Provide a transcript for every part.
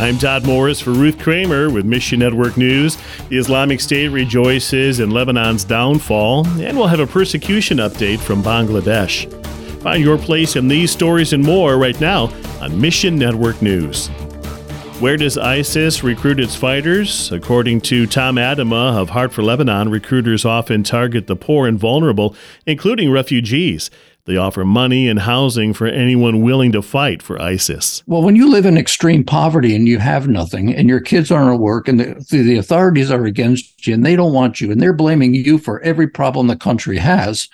I'm Todd Morris for Ruth Kramer with Mission Network News. The Islamic State rejoices in Lebanon's downfall, and we'll have a persecution update from Bangladesh. Find your place in these stories and more right now on Mission Network News. Where does ISIS recruit its fighters? According to Tom Atema of Heart for Lebanon, recruiters often target the poor and vulnerable, including refugees. They offer money and housing for anyone willing to fight for ISIS. Well, when you live in extreme poverty and you have nothing, and your kids aren't at work, and the, the authorities are against you, and they don't want you, and they're blaming you for every problem the country has,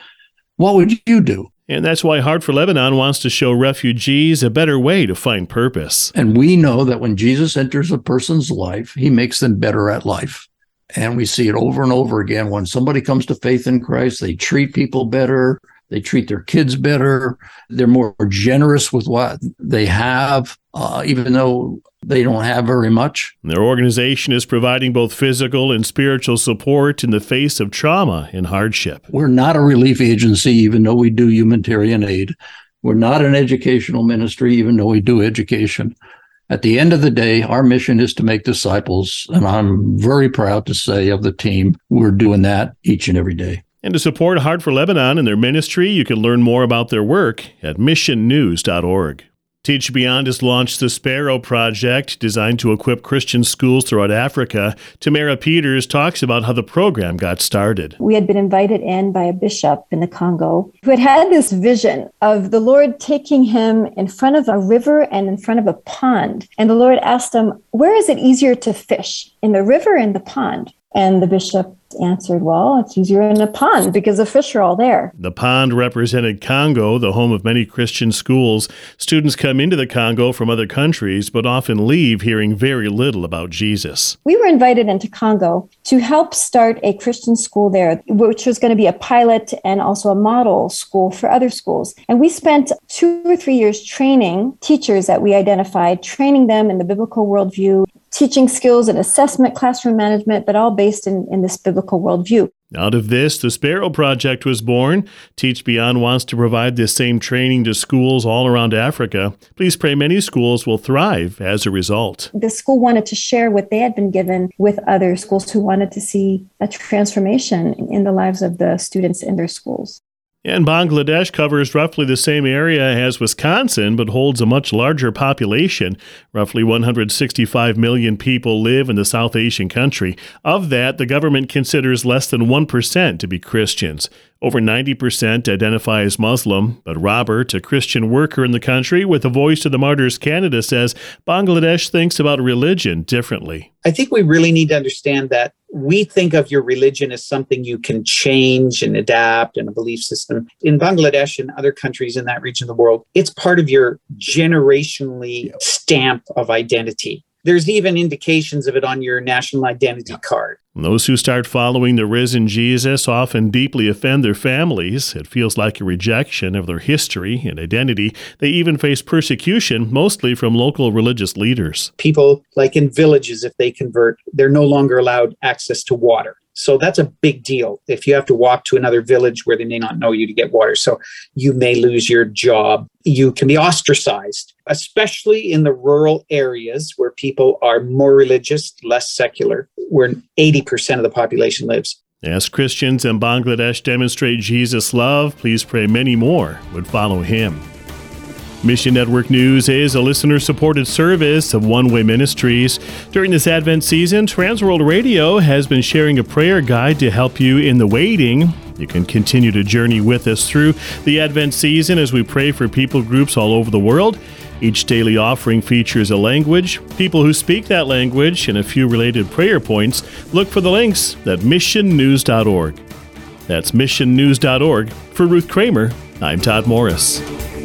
what would you do? And that's why Heart for Lebanon wants to show refugees a better way to find purpose. And we know that when Jesus enters a person's life, he makes them better at life. And we see it over and over again. When somebody comes to faith in Christ, they treat people better, they treat their kids better, they're more generous with what they have, uh, even though they don't have very much. Their organization is providing both physical and spiritual support in the face of trauma and hardship. We're not a relief agency, even though we do humanitarian aid. We're not an educational ministry, even though we do education. At the end of the day, our mission is to make disciples. And I'm very proud to say of the team, we're doing that each and every day. And to support Heart for Lebanon and their ministry, you can learn more about their work at missionnews.org. TeachBeyond has launched the Sparrow Project, designed to equip Christian schools throughout Africa. Tamera Peters talks about how the program got started. We had been invited in by a bishop in the Congo who had had this vision of the Lord taking him in front of a river and in front of a pond. And the Lord asked him, Where is it easier to fish, in the river or in the pond? And the bishop answered, Well, it's easier in a pond because the fish are all there. The pond represented Congo, the home of many Christian schools. Students come into the Congo from other countries, but often leave hearing very little about Jesus. We were invited into Congo to help start a Christian school there, which was going to be a pilot and also a model school for other schools. And we spent two or three years training teachers that we identified, training them in the biblical worldview, teaching skills and assessment, classroom management, but all based in, in this biblical worldview. Out of this, the Sparrow Project was born. TeachBeyond wants to provide this same training to schools all around Africa. Please pray many schools will thrive as a result. The school wanted to share what they had been given with other schools who wanted to see a transformation in the lives of the students in their schools. And Bangladesh covers roughly the same area as Wisconsin, but holds a much larger population. Roughly 165 million people live in the South Asian country. Of that, the government considers less than 1% to be Christians. Over 90% identify as Muslim, but Robert, a Christian worker in the country with a Voice of the Martyrs Canada, says Bangladesh thinks about religion differently. I think we really need to understand that we think of your religion as something you can change and adapt and a belief system. In Bangladesh and other countries in that region of the world, it's part of your generationally stamp of identity. There's even indications of it on your national identity card. Those who start following the risen Jesus often deeply offend their families. It feels like a rejection of their history and identity. They even face persecution, mostly from local religious leaders. People, like in villages, if they convert, they're no longer allowed access to water. So that's a big deal. If you have to walk to another village where they may not know you to get water, so you may lose your job. You can be ostracized, especially in the rural areas where people are more religious, less secular, where 80% of the population lives. As Christians in Bangladesh demonstrate Jesus' love, please pray many more would follow him. Mission Network News is a listener supported service of One Way Ministries. During this Advent season, Trans World Radio has been sharing a prayer guide to help you in the waiting. You can continue to journey with us through the Advent season as we pray for people groups all over the world. Each daily offering features a language, people who speak that language, and a few related prayer points. Look for the links at missionnews.org. That's missionnews.org. For Ruth Kramer, I'm Todd Morris.